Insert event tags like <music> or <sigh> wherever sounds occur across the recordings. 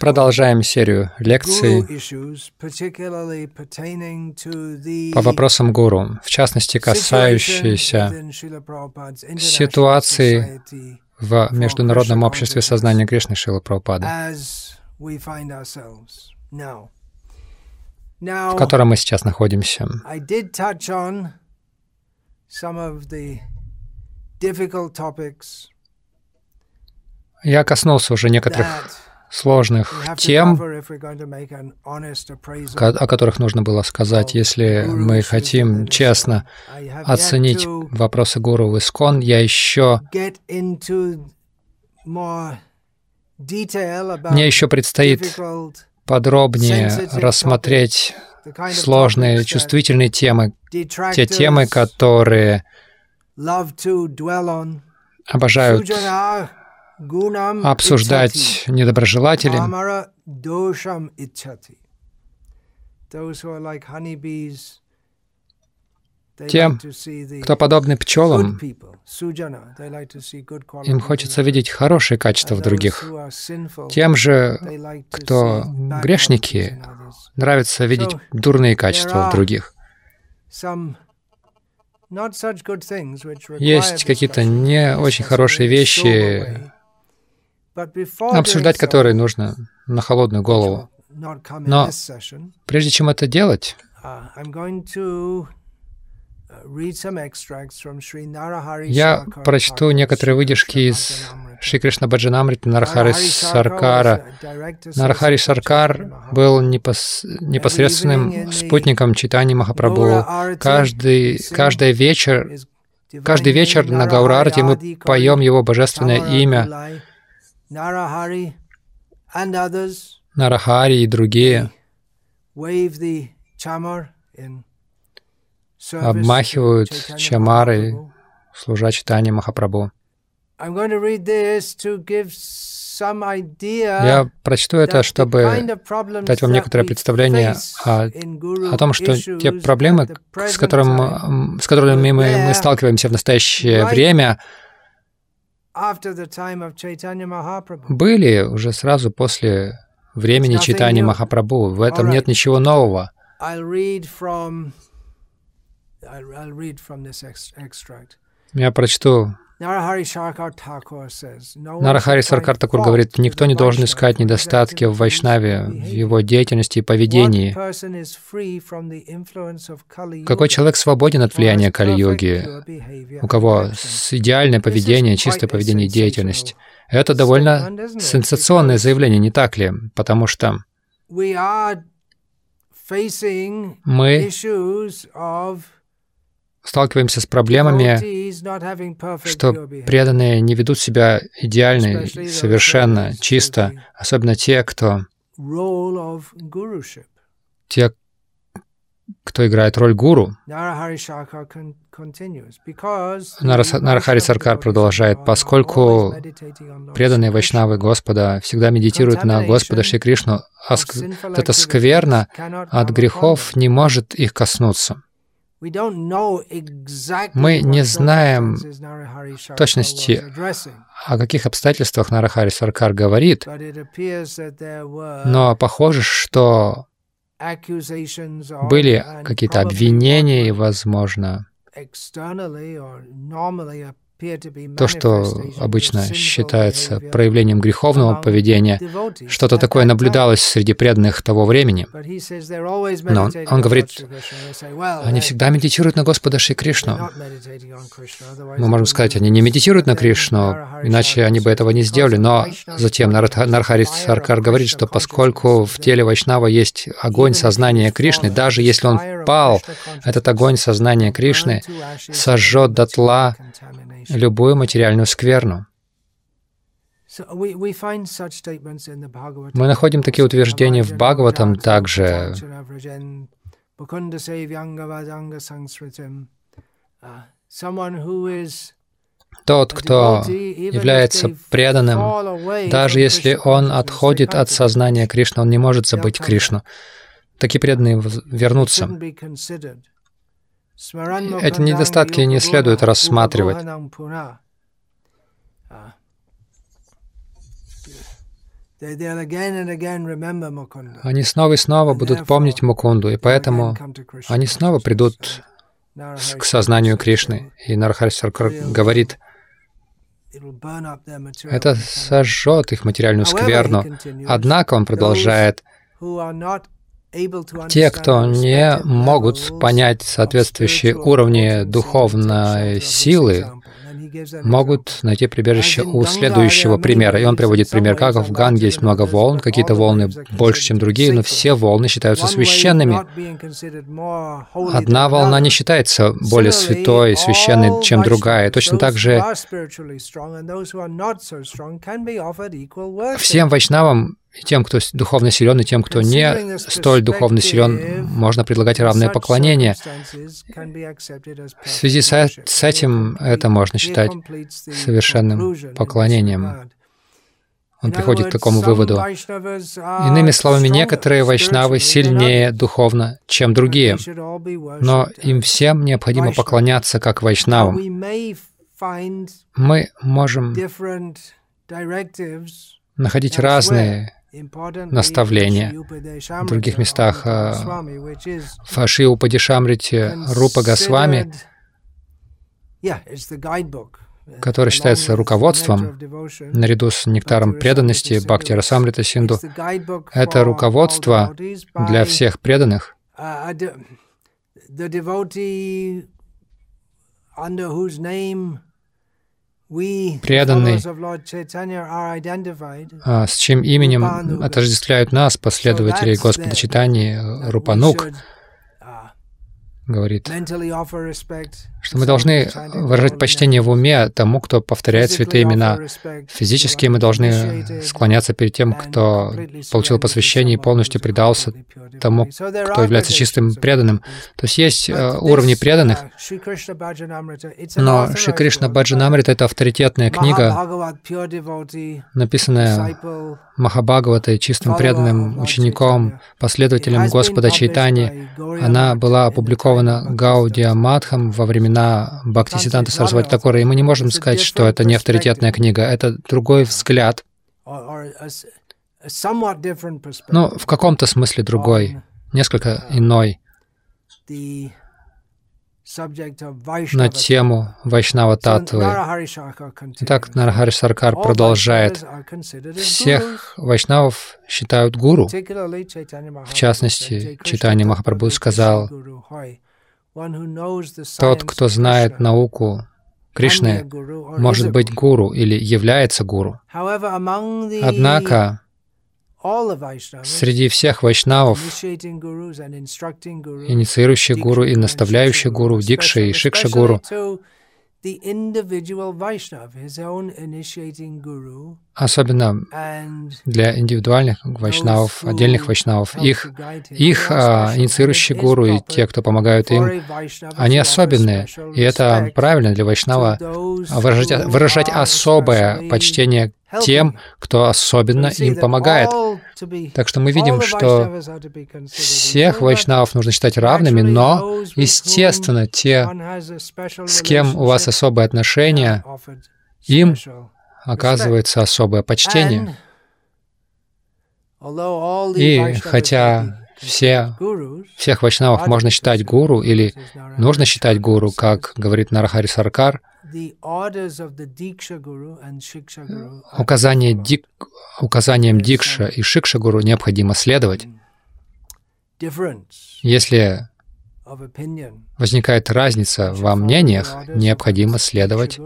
Продолжаем серию лекций по вопросам гуру, в частности, касающиеся ситуации в Международном обществе сознания Кришны Шила Прабхупады, в котором мы сейчас находимся. Я коснулся уже некоторых сложных тем, о которых нужно было сказать. Если мы хотим честно оценить вопросы гуру в Искон, я еще... Мне еще предстоит подробнее рассмотреть сложные, чувствительные темы, те темы, которые обожают обсуждать недоброжелатели, тем, кто подобны пчелам, им хочется видеть хорошие качества в других. Тем же, кто грешники, нравится видеть дурные качества в других. Есть какие-то не очень хорошие вещи, обсуждать которые нужно на холодную голову. Но прежде чем это делать, uh, uh, я прочту некоторые выдержки из Шри Кришна Баджанамрит Нарахари Саркара. Нарахари Саркар был непос... непосредственным спутником читания Махапрабху. Каждый, каждый вечер, каждый вечер на Гаурарте мы поем его божественное имя, Нарахари и другие обмахивают чамары, служа читанию Махапрабху. Я прочту это, чтобы дать вам некоторое представление о, о том, что те проблемы, с, которым, с которыми мы, мы сталкиваемся в настоящее время, были уже сразу после времени читания Махапрабху. В этом нет ничего нового. Я прочту Нарахари Саркар Такур говорит, никто не должен искать недостатки в Вайшнаве, в его деятельности и поведении. Какой человек свободен от влияния Кали-йоги? У кого идеальное поведение, чистое поведение и деятельность? Это довольно сенсационное заявление, не так ли? Потому что мы сталкиваемся с проблемами, что преданные не ведут себя идеально, совершенно, чисто, особенно те, кто те, кто играет роль гуру. Нарахари Саркар продолжает, поскольку преданные вайшнавы Господа всегда медитируют на Господа Шри Кришну, а эта скверна от грехов не может их коснуться. Мы не знаем точности, о каких обстоятельствах Нарахари Саркар говорит, но похоже, что были какие-то обвинения, возможно, то, что обычно считается проявлением греховного поведения, что-то такое наблюдалось среди преданных того времени. Но он говорит, они всегда медитируют на Господа Шри Кришну. Мы можем сказать, они не медитируют на Кришну, иначе они бы этого не сделали. Но затем Нархари Саркар говорит, что поскольку в теле Вайшнава есть огонь сознания Кришны, даже если он пал, этот огонь сознания Кришны сожжет дотла любую материальную скверну. Мы находим такие утверждения в Бхагаватам также. Тот, кто является преданным, даже если он отходит от сознания Кришны, он не может забыть Кришну. Такие преданные вернутся. Эти недостатки не следует рассматривать. Они снова и снова будут помнить Мукунду, и поэтому они снова придут к сознанию Кришны. И Нарахарисаркар говорит, это сожжет их материальную скверну. Однако он продолжает, те, кто не могут понять соответствующие уровни духовной силы, могут найти прибежище у следующего примера. И он приводит пример, как в Ганге есть много волн, какие-то волны больше, чем другие, но все волны считаются священными. Одна волна не считается более святой и священной, чем другая. Точно так же всем вайшнавам и тем, кто духовно силен, и тем, кто не столь духовно силен, можно предлагать равное поклонение. В связи с, этим это можно считать совершенным поклонением. Он приходит к такому выводу. Иными словами, некоторые вайшнавы сильнее духовно, чем другие, но им всем необходимо поклоняться как вайшнавам. Мы можем находить разные наставления. В других местах а, в Аши Упадишамрите Рупа Госвами, который считается руководством, наряду с нектаром преданности Бхакти Расамрита Синду, это руководство для всех преданных, преданный, а, с чьим именем отождествляют нас, последователей Господа Читания, Рупанук, говорит, что мы должны выражать почтение в уме тому, кто повторяет святые имена. Физически мы должны склоняться перед тем, кто получил посвящение и полностью предался тому, кто является чистым преданным. То есть есть э, уровни преданных, но Шри Кришна Баджанамрита — это авторитетная книга, написанная Махабхагаватой, чистым преданным учеником, последователем Господа Чайтани. Она была опубликована Гаудия Мадхам во времена Бхактисиданта Сарасвати Такора, и мы не можем сказать, что это не авторитетная книга, это другой взгляд. Ну, в каком-то смысле другой, несколько иной на тему Вайшнава Татвы. Итак, Нарахари Саркар продолжает. Всех вайшнавов считают гуру. В частности, Читание Махапрабху сказал, тот, кто знает науку Кришны, может быть гуру или является гуру. Однако, Среди всех вайшнавов, инициирующих гуру и наставляющих гуру, дикши и шикша гуру, особенно для индивидуальных вайшнавов, отдельных вайшнавов, их, их а, инициирующие гуру и те, кто помогают им, они особенные. И это правильно для вайшнава выражать, выражать особое почтение тем, кто особенно им помогает. Так что мы видим, что всех вайшнавов нужно считать равными, но, естественно, те, с кем у вас особые отношения, им оказывается особое почтение. И хотя все, всех вайшнавов можно считать гуру или нужно считать гуру, как говорит Нарахари Саркар, Указание дик, указаниям Дикша и Шикша-гуру необходимо следовать. Если возникает разница во мнениях, необходимо следовать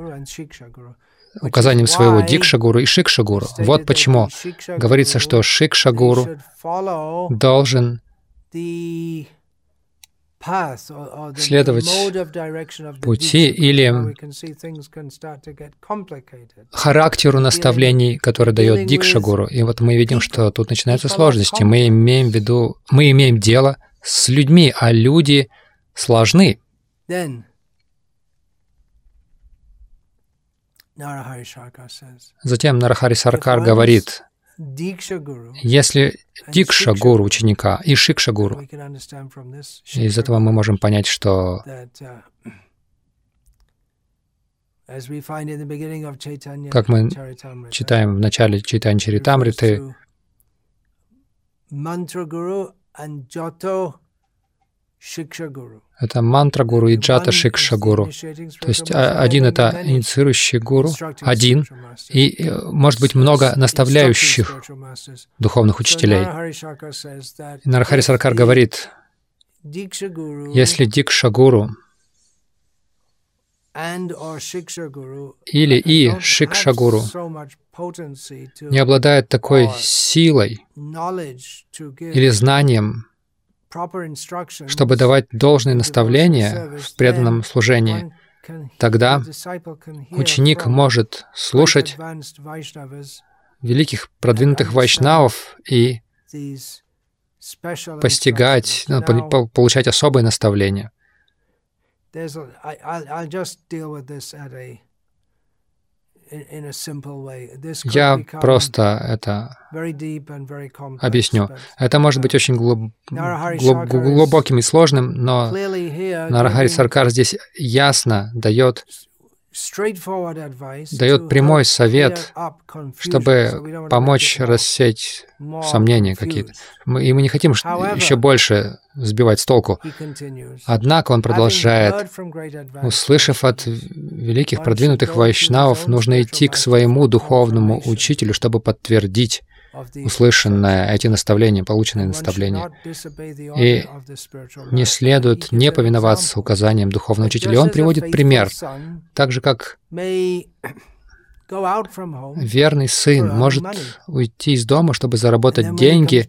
указаниям своего Дикша-гуру и Шикша-гуру. Вот почему говорится, что Шикша-гуру должен следовать пути или характеру наставлений, которые дает Дикшагуру. И вот мы видим, что тут начинаются сложности. Мы имеем в виду, мы имеем дело с людьми, а люди сложны. Затем Нарахари Саркар говорит, если Дикша гуру ученика и Шикша гуру, из этого мы можем понять, что Как мы читаем в начале Чайтанья Чаритамриты, это мантра гуру и джата шикша гуру. То есть а, один — это инициирующий гуру, один, и э, может быть много наставляющих духовных учителей. Нарахари Саркар говорит, если дикша гуру или и шикша гуру не обладает такой силой или знанием, чтобы давать должные наставления в преданном служении, тогда ученик может слушать великих продвинутых вайшнавов и постигать, ну, получать особые наставления. Я просто это объясню. Это может быть очень глуб... глуб... глубоким и сложным, но Нарахари Саркар здесь ясно дает дает прямой совет, чтобы помочь рассеять сомнения какие-то. И мы не хотим еще больше сбивать с толку. Однако он продолжает, услышав от великих продвинутых вайшнавов, нужно идти к своему духовному учителю, чтобы подтвердить услышанное, эти наставления, полученные наставления. И не следует не повиноваться указаниям духовного учителя. Он приводит пример, так же как Верный сын может уйти из дома, чтобы заработать деньги.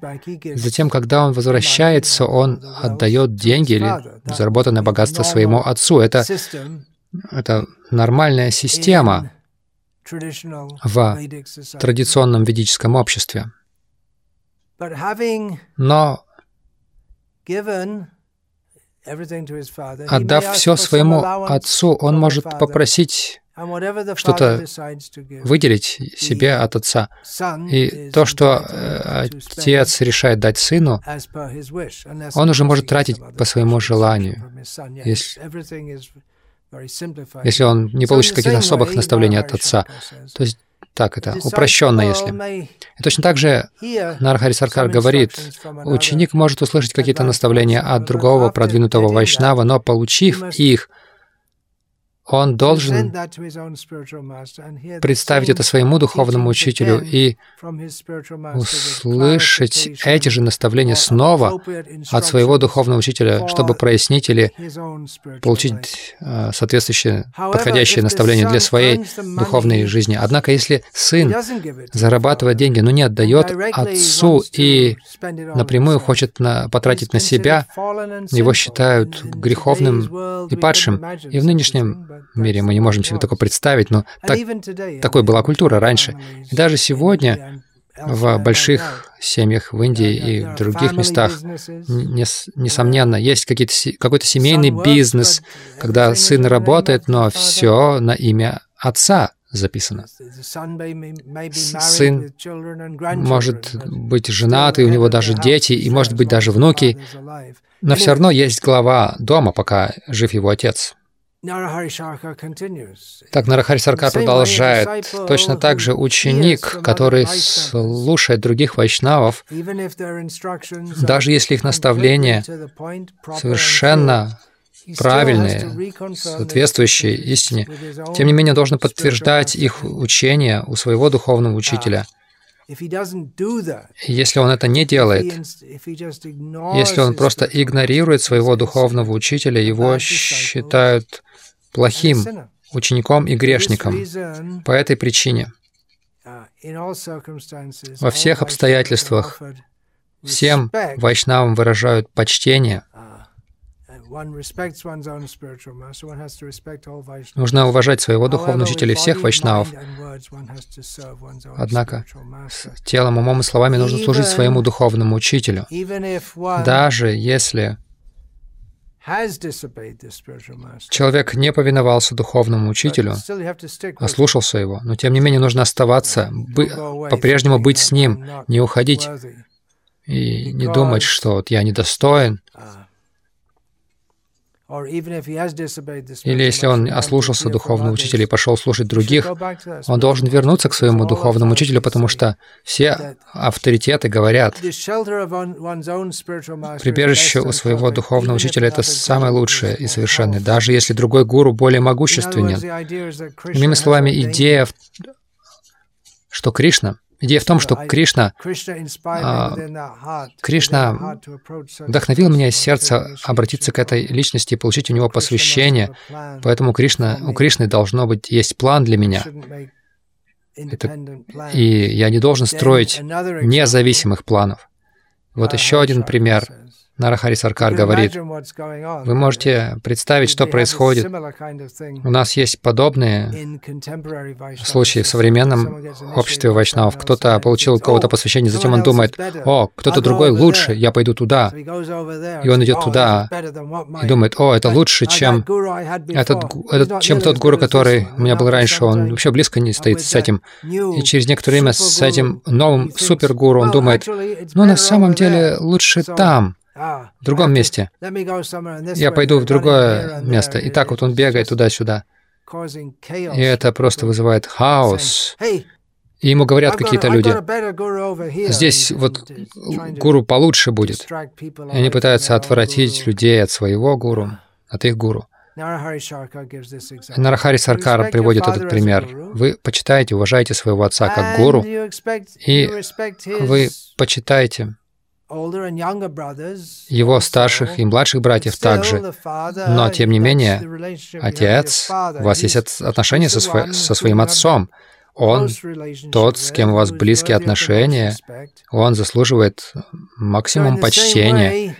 Затем, когда он возвращается, он отдает деньги или заработанное богатство своему отцу. Это, это нормальная система в традиционном ведическом обществе. Но отдав все своему отцу, он может попросить что-то выделить себе от отца. И то, что э, отец решает дать сыну, он уже может тратить по своему желанию. Если, если он не получит каких-то особых наставлений от отца. То есть так это, упрощенно, если. И точно так же Нархари Саркар говорит, ученик может услышать какие-то наставления от другого продвинутого вайшнава, но получив их, он должен представить это своему духовному учителю и услышать эти же наставления снова от своего духовного учителя, чтобы прояснить или получить э, соответствующее, подходящее наставление для своей духовной жизни. Однако, если сын зарабатывает деньги, но не отдает отцу и напрямую хочет на, потратить на себя, его считают греховным и падшим. И в нынешнем мире мы не можем себе такое представить, но так, такой была культура раньше. И даже сегодня в больших семьях в Индии и в других местах, несомненно, есть какой-то семейный бизнес, когда сын работает, но все на имя отца записано. Сын может быть женат, и у него даже дети, и, может быть, даже внуки, но все равно есть глава дома, пока жив его отец. Так Нарахари Саркар продолжает. Точно так же ученик, который слушает других вайшнавов, даже если их наставления совершенно правильные, соответствующие истине, тем не менее должен подтверждать их учение у своего духовного учителя. Если он это не делает, если он просто игнорирует своего духовного учителя, его считают плохим учеником и грешником. По этой причине uh, во всех обстоятельствах всем вайшнавам выражают почтение. Uh, Нужно уважать своего духовного учителя и всех вайшнавов. Однако телом, умом и словами нужно служить своему духовному учителю. Даже если Человек не повиновался духовному учителю, а слушался его, но тем не менее нужно оставаться, по-прежнему быть с ним, не уходить. и не думать, что вот я недостоин. Или если он ослушался духовного учителя и пошел слушать других, он должен вернуться к своему духовному учителю, потому что все авторитеты говорят, прибежище у своего духовного учителя — это самое лучшее и совершенное, даже если другой гуру более могущественен. Иными словами, идея, что Кришна — Идея в том, что Кришна, а, Кришна вдохновил меня из сердца обратиться к этой личности и получить у него посвящение. Поэтому Кришна, у Кришны должно быть есть план для меня. Это, и я не должен строить независимых планов. Вот еще один пример — Нарахари Саркар говорит, вы можете представить, что происходит. У нас есть подобные случаи в современном обществе вайшнавов. Кто-то получил у кого-то посвящение, затем он думает, о, кто-то другой лучше, я пойду туда. И он идет туда и думает, о, это лучше, чем, этот, этот, чем тот гуру, который у меня был раньше. Он вообще близко не стоит с этим. И через некоторое время с этим новым супергуру он думает, ну, на самом деле лучше там в другом месте. Я пойду в другое место. И так вот он бегает туда-сюда. И это просто вызывает хаос. И ему говорят какие-то люди, здесь вот гуру получше будет. И они пытаются отвратить людей от своего гуру, от их гуру. Нарахари Саркар приводит этот пример. Вы почитаете, уважаете своего отца как гуру, и вы почитаете его старших и младших братьев также. Но, тем не менее, отец, у вас есть отношения со, сво со своим отцом. Он тот, с кем у вас близкие отношения, он заслуживает максимум почтения.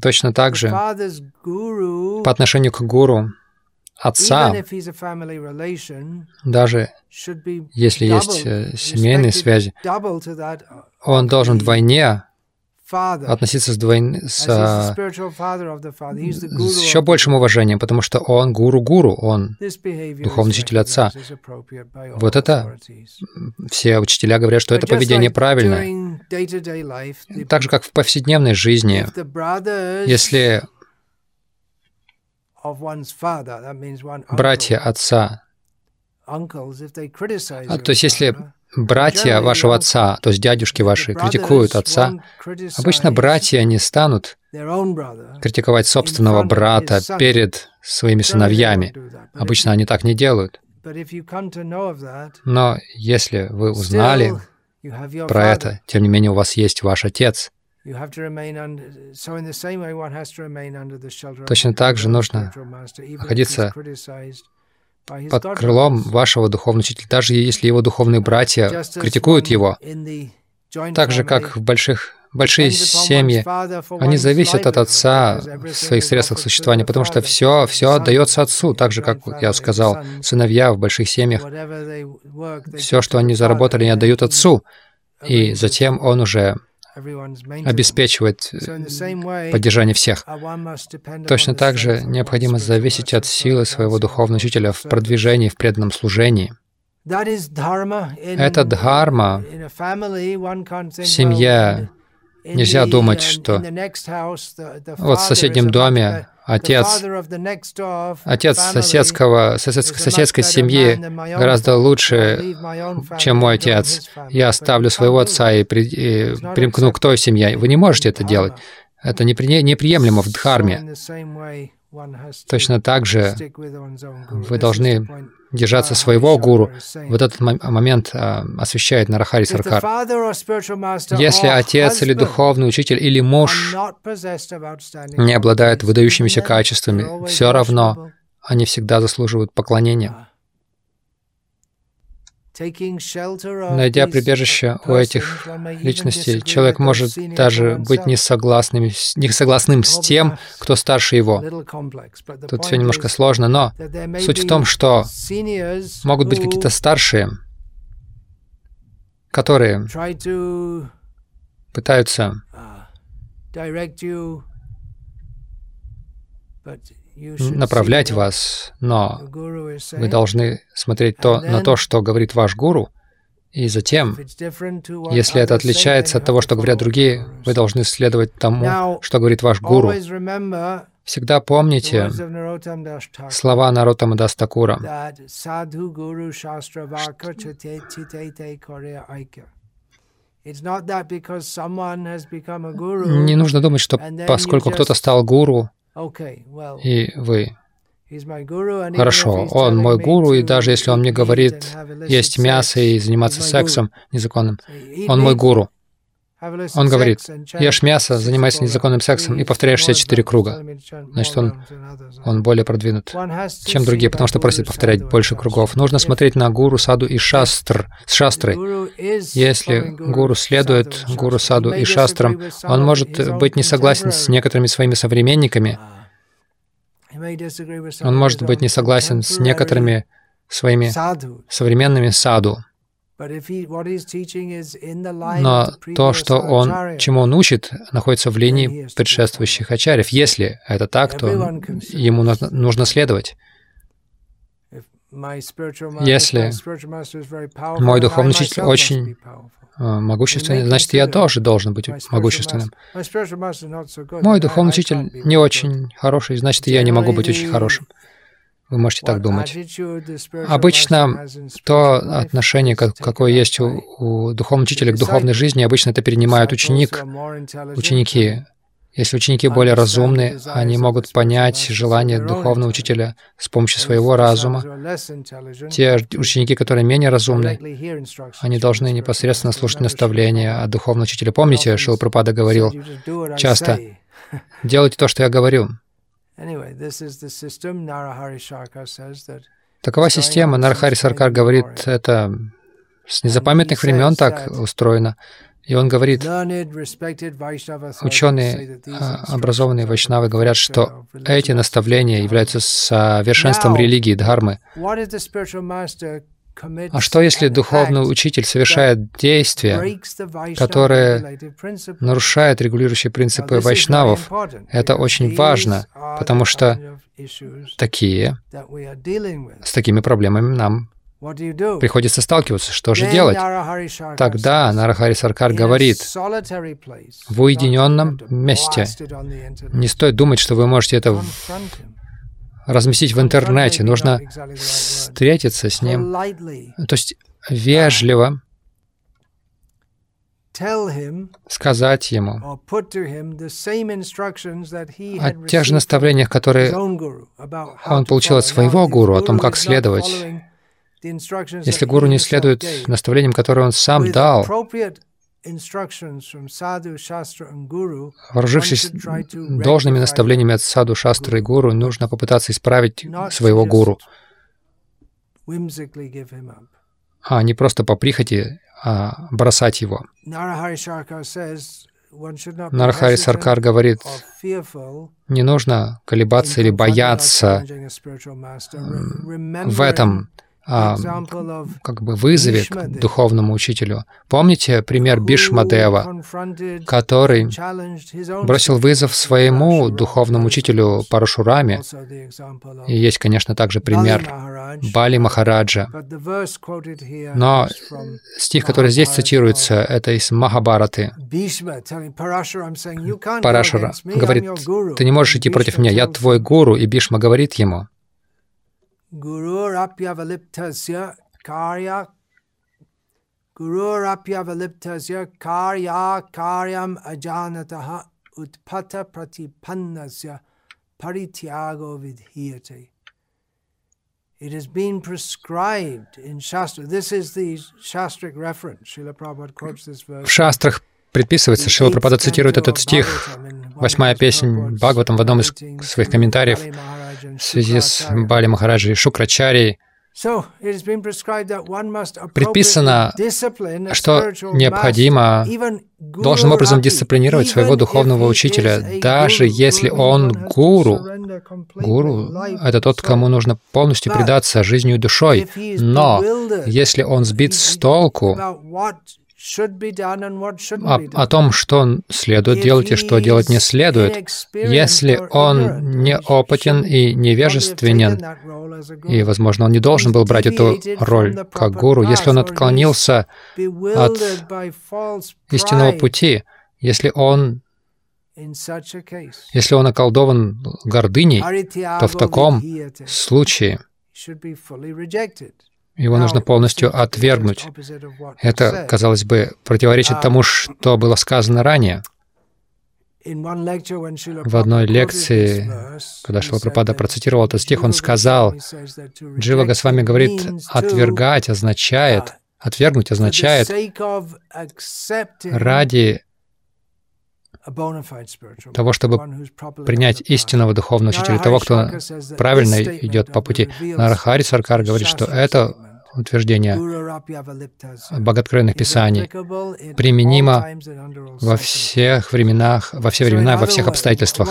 Точно так же по отношению к гуру, отца, даже если есть э, семейные связи, он должен вдвойне относиться с, двойн... с, с еще большим уважением, потому что он гуру-гуру, он духовный учитель отца. Вот это все учителя говорят, что это поведение правильное. Так же, как в повседневной жизни, если братья отца, а, то есть если братья вашего отца, то есть дядюшки ваши, критикуют отца, обычно братья не станут критиковать собственного брата перед своими сыновьями. Обычно они так не делают. Но если вы узнали про это, тем не менее у вас есть ваш отец. Точно так же нужно находиться под крылом вашего духовного учителя, даже если его духовные братья критикуют его, так же, как в больших большие семьи, они зависят от отца в своих средствах существования, потому что все, все отдается отцу, так же, как я сказал, сыновья в больших семьях, все, что они заработали, они отдают отцу, и затем он уже обеспечивает э, поддержание всех. Точно так же необходимо зависеть от силы своего духовного учителя в продвижении, в преданном служении. Это дхарма в семье. Нельзя думать, что вот в соседнем доме отец, отец соседского, соседской семьи гораздо лучше, чем мой отец. Я оставлю своего отца и, при, и примкну к той семье. Вы не можете это делать. Это неприемлемо в дхарме. Точно так же вы должны держаться своего гуру. Вот этот момент а, освещает Нарахари Саркар. Если отец или духовный учитель или муж не обладают выдающимися качествами, все равно они всегда заслуживают поклонения. Найдя прибежище у этих личностей, человек может даже быть не согласным, не согласным с тем, кто старше его. Тут все немножко сложно, но суть в том, что могут быть какие-то старшие, которые пытаются направлять вас, но вы должны смотреть то, на то, что говорит ваш гуру, и затем, если это отличается от того, что говорят другие, вы должны следовать тому, что говорит ваш гуру. Всегда помните слова Наротама Дастакура. Не нужно думать, что поскольку кто-то стал гуру, и вы Хорошо, он мой гуру, и даже если он мне говорит есть мясо и заниматься сексом незаконным, он мой гуру. Он говорит, ешь мясо, занимайся незаконным сексом и повторяешь все четыре круга. Значит, он, он более продвинут, чем другие, потому что просит повторять больше кругов. Нужно смотреть на гуру, саду и шастр, с шастрой. Если гуру следует гуру, саду и шастрам, он может быть не согласен с некоторыми своими современниками, он может быть не согласен с некоторыми своими современными саду. Но то, что он, чему он учит, находится в линии предшествующих ачарьев. Если это так, то ему нужно следовать. Если мой духовный учитель очень а, могущественный, значит, я тоже должен быть могущественным. Мой духовный учитель не очень хороший, значит, я не могу быть очень хорошим. Вы можете так думать. Обычно то отношение, какое есть у, у духовного учителя к духовной жизни, обычно это перенимают ученик, ученики. Если ученики более разумны, они могут понять желание духовного учителя с помощью своего разума. Те ученики, которые менее разумны, они должны непосредственно слушать наставления от духовного учителя. Помните, Шилпрапада говорил часто, <laughs> «Делайте то, что я говорю». Такова система. Нархари Саркар говорит, это с незапамятных времен так устроено. И он говорит, ученые, а, образованные вайшнавы говорят, что эти наставления являются совершенством религии, дхармы. А что, если духовный учитель совершает действия, которые нарушают регулирующие принципы вайшнавов? Это очень важно, потому что такие, с такими проблемами нам приходится сталкиваться. Что же делать? Тогда Нарахари Саркар говорит, в уединенном месте. Не стоит думать, что вы можете это разместить в интернете. Нужно встретиться с ним. То есть вежливо сказать ему о тех же наставлениях, которые он получил от своего гуру, о том, как следовать если гуру не следует наставлениям, которые он сам дал, вооружившись должными наставлениями от саду, шастры и гуру, нужно попытаться исправить своего гуру, а не просто по прихоти а бросать его. Нарахари Саркар говорит, не нужно колебаться или бояться в этом а, как бы вызове к духовному учителю. Помните пример Бишмадева, который бросил вызов своему духовному учителю Парашураме. И есть, конечно, также пример Бали Махараджа. Но стих, который здесь цитируется, это из Махабараты. Парашура говорит, ты не можешь идти против меня, я твой гуру, и Бишма говорит ему, gururapyavaliptasya karya gururapyavaliptasya karya karyam ajanataha utpata pratipannasya parityago vidhiyate. It has been prescribed in Shastra. This is the Shastric reference. Srila Prabhupada quotes this verse. В шастрах предписывается, Шила Прабхупада цитирует этот стих, восьмая песнь Бхагаватам в одном из своих комментариев в связи с Бали Махараджей Шукрачари. Предписано, что необходимо должным образом дисциплинировать своего духовного учителя, даже если он гуру. Гуру — это тот, кому нужно полностью предаться жизнью и душой. Но если он сбит с толку о, о том, что следует делать и что делать не следует. Если он неопытен и невежественен, и, возможно, он не должен был брать эту роль как гуру, если он отклонился от истинного пути, если он Если он околдован гордыней, то в таком случае его нужно полностью отвергнуть. Это, казалось бы, противоречит тому, что было сказано ранее. В одной лекции, когда Шилапрапада процитировал этот стих, он сказал, Джива Госвами говорит, отвергать означает, отвергнуть означает ради того, чтобы принять истинного духовного учителя, того, кто правильно идет по пути. Нарахари Саркар говорит, что это утверждение боготкровенных писаний применимо во всех временах, во все времена, во всех обстоятельствах.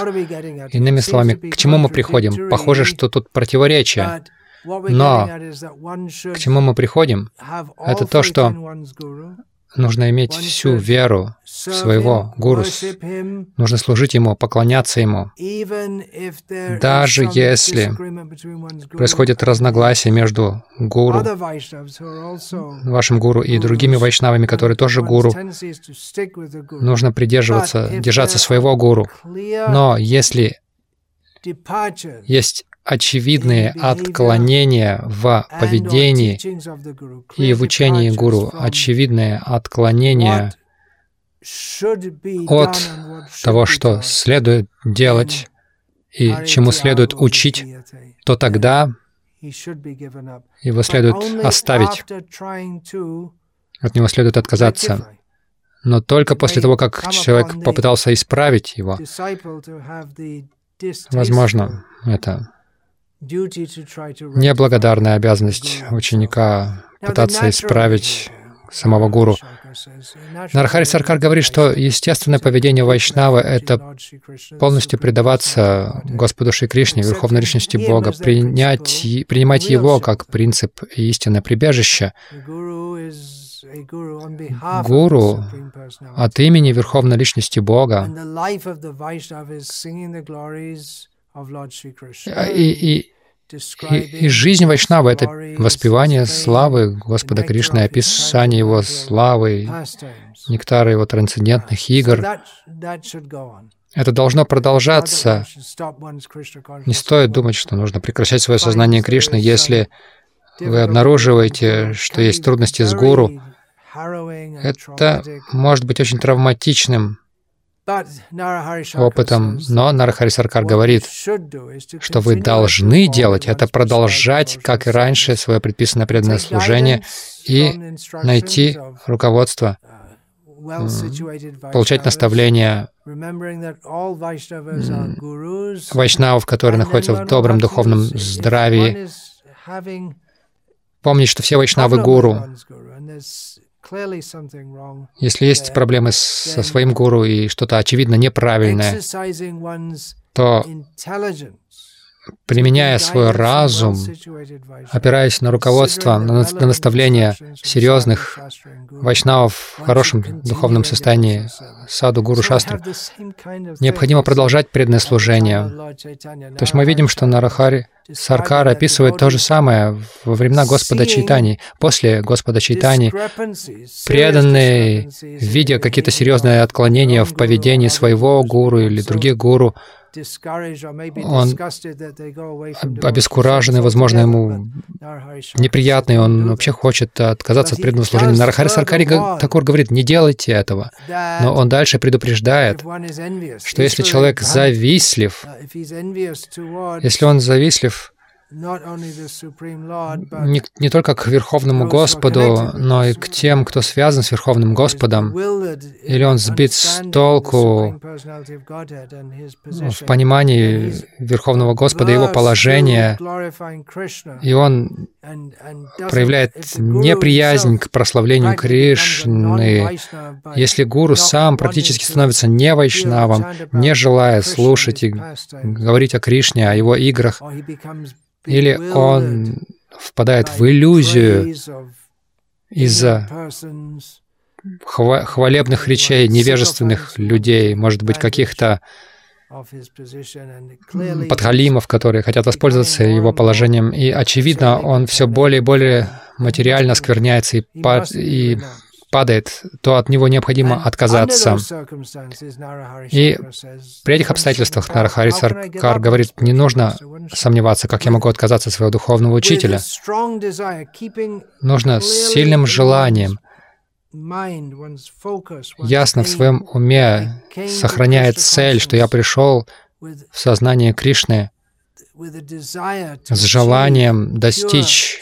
Иными словами, к чему мы приходим? Похоже, что тут противоречие. Но к чему мы приходим? Это то, что нужно иметь всю веру своего гуру. Нужно служить ему, поклоняться ему. Даже если происходит разногласие между гуру, вашим гуру и другими вайшнавами, которые тоже гуру, нужно придерживаться, держаться своего гуру. Но если есть очевидные отклонения в поведении и в учении гуру, очевидные отклонения от того, что следует делать и чему следует учить, то тогда его следует оставить, от него следует отказаться. Но только после того, как человек попытался исправить его, возможно, это Неблагодарная обязанность ученика пытаться исправить самого гуру. Нархари Саркар говорит, что естественное поведение Вайшнава — это полностью предаваться Господу Шри Кришне, Верховной Личности Бога, принять, принимать Его как принцип и истинное прибежище. Гуру от имени Верховной Личности Бога и, и, и, и жизнь Вайшнава — это воспевание славы Господа Кришны, описание Его славы, нектара Его трансцендентных игр. Это должно продолжаться. Не стоит думать, что нужно прекращать свое сознание Кришны, если вы обнаруживаете, что есть трудности с гуру. Это может быть очень травматичным опытом. Но Нарахари Саркар говорит, что вы должны делать это, продолжать, как и раньше, свое предписанное преданное служение и найти руководство, получать наставления вайшнавов, которые находятся в добром духовном здравии, помнить, что все вайшнавы — гуру, если есть проблемы со своим гуру и что-то очевидно неправильное, то применяя свой разум, опираясь на руководство, на, на наставление серьезных вайшнавов в хорошем духовном состоянии, саду, гуру, шастры, необходимо продолжать преданное служение. То есть мы видим, что Нарахари Саркар описывает то же самое во времена Господа Чайтани. После Господа Чайтани преданные, видя какие-то серьезные отклонения в поведении своего гуру или других гуру, он обескураженный, возможно, ему неприятный, он вообще хочет отказаться от преданного служения. Нарахари Саркари Такур говорит, не делайте этого. Но он дальше предупреждает, что если человек завистлив, uh, если он завистлив не, не только к Верховному Господу, но и к тем, кто связан с Верховным Господом, или он сбит с толку в понимании Верховного Господа, его положения, и он проявляет неприязнь к прославлению Кришны, если гуру сам практически становится не вайшнавом, не желая слушать и говорить о Кришне, о его играх, или он впадает в иллюзию из-за хвалебных речей невежественных людей, может быть, каких-то подхалимов, которые хотят воспользоваться его положением. И, очевидно, он все более и более материально скверняется и, и падает, то от него необходимо отказаться. И при этих обстоятельствах Нарахари Саркар говорит, не нужно сомневаться, как я могу отказаться от своего духовного учителя. Нужно с сильным желанием, ясно в своем уме, сохраняя цель, что я пришел в сознание Кришны с желанием достичь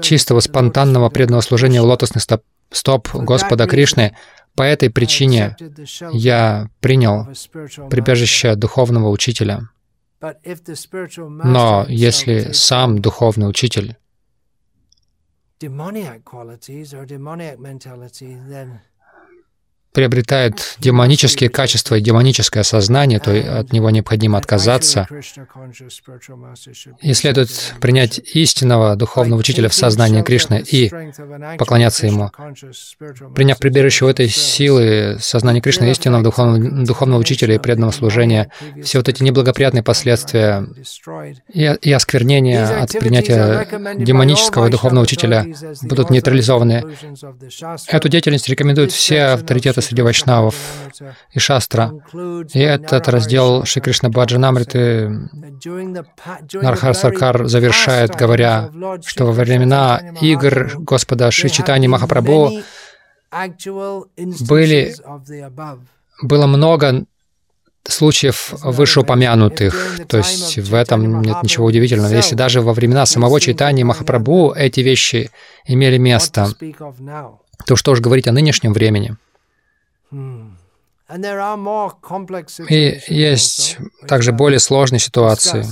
чистого спонтанного преданного служения в лотосных стоп, стоп Господа Кришны. По этой причине я принял прибежище духовного учителя. Но если сам духовный учитель приобретает демонические качества и демоническое сознание, то от него необходимо отказаться. И следует принять истинного духовного учителя в сознании Кришны и поклоняться ему. Приняв прибежище у этой силы сознания Кришны, истинного духовного, духовного учителя и преданного служения, все вот эти неблагоприятные последствия и, и осквернения от принятия демонического духовного учителя будут нейтрализованы. Эту деятельность рекомендуют все авторитеты среди вайшнавов и шастра. И этот раздел Шри Кришна Баджанамриты Нархар Саркар завершает, говоря, что во времена игр Господа Шри Читани Махапрабху были, было много случаев вышеупомянутых, то есть в этом нет ничего удивительного. Если даже во времена самого читания Махапрабху эти вещи имели место, то что же говорить о нынешнем времени? И есть также более сложные ситуации,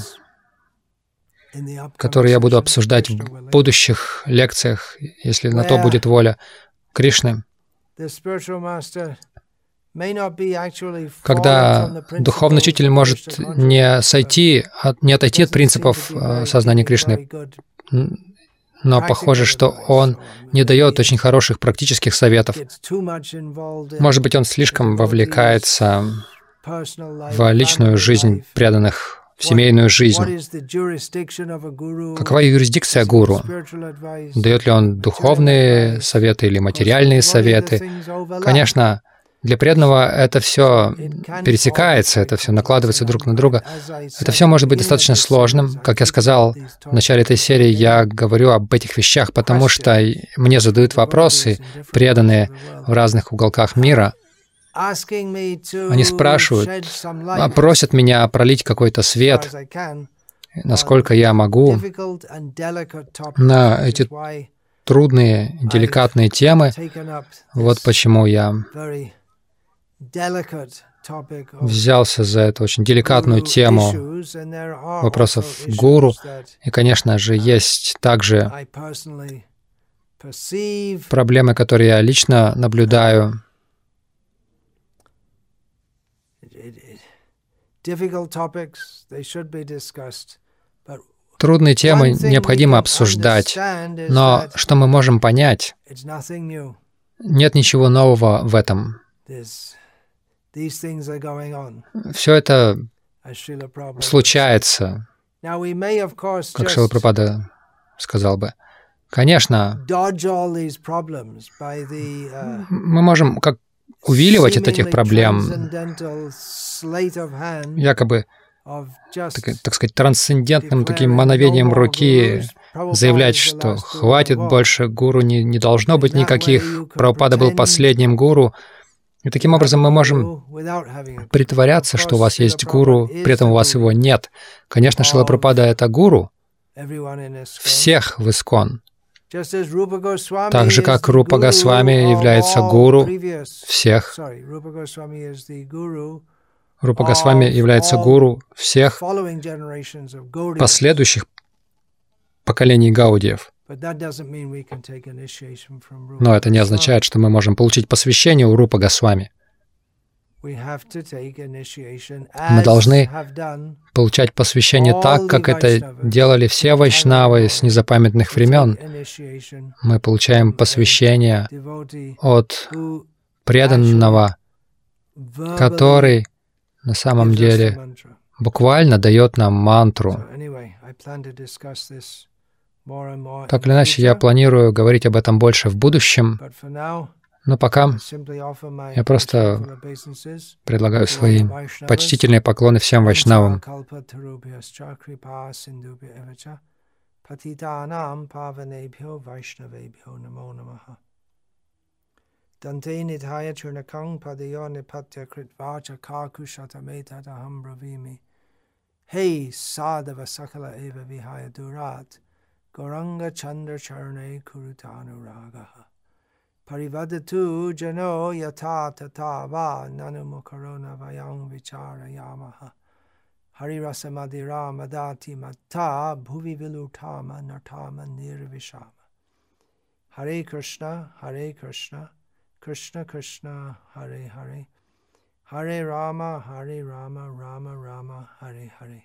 которые я буду обсуждать в будущих лекциях, если на то будет воля Кришны. Когда духовный учитель может не сойти, не отойти от принципов э, сознания Кришны, но похоже, что он не дает очень хороших практических советов. Может быть, он слишком вовлекается в личную жизнь преданных, в семейную жизнь. Какова юрисдикция гуру? Дает ли он духовные советы или материальные советы? Конечно, для преданного это все пересекается, это все накладывается друг на друга. Это все может быть достаточно сложным. Как я сказал в начале этой серии, я говорю об этих вещах, потому что мне задают вопросы, преданные в разных уголках мира. Они спрашивают, а просят меня пролить какой-то свет, насколько я могу, на эти трудные, деликатные темы. Вот почему я взялся за эту очень деликатную тему вопросов гуру. И, конечно же, есть также проблемы, которые я лично наблюдаю. Трудные темы необходимо обсуждать, но что мы можем понять, нет ничего нового в этом. Все это случается, как Шила Прабхада сказал бы. Конечно, uh, мы можем как увиливать от этих проблем, якобы, так, так сказать, трансцендентным таким мановением руки заявлять, что хватит больше, гуру не, не должно быть никаких, Прабхупада был последним гуру, и таким образом мы можем притворяться, что у вас есть гуру, при этом у вас его нет. Конечно, Шилапрапада — это гуру всех в Искон. Так же, как Рупа Госвами является гуру всех. Рупа Госвами является гуру всех последующих поколений Гаудиев. Но это не означает, что мы можем получить посвящение у Рупа Госвами. Мы должны получать посвящение так, как это делали все вайшнавы с незапамятных времен. Мы получаем посвящение от преданного, который на самом деле буквально дает нам мантру. Так или иначе, я планирую говорить об этом больше в будущем, но пока я просто предлагаю свои почтительные поклоны всем вайшнавам. Dante nidhaya churnakang padayo nipatya kritvacha kakushatameta bravimi. Hey sadhava sakala eva vihaya durat. Goranga Chandra Charne Kurutanuragaha. Parivadatu Jano Yata Tata Va Nanumakarona Vayang Vichara Yamaha. Harirasa Madira Madati Mata Bhuvi Vilutama Nartama Nirvishama. Hare Krishna, Hare Krishna, Krishna Krishna, Hare Hare. Hare Rama, Hare Rama, Rama Rama, Hare Hare.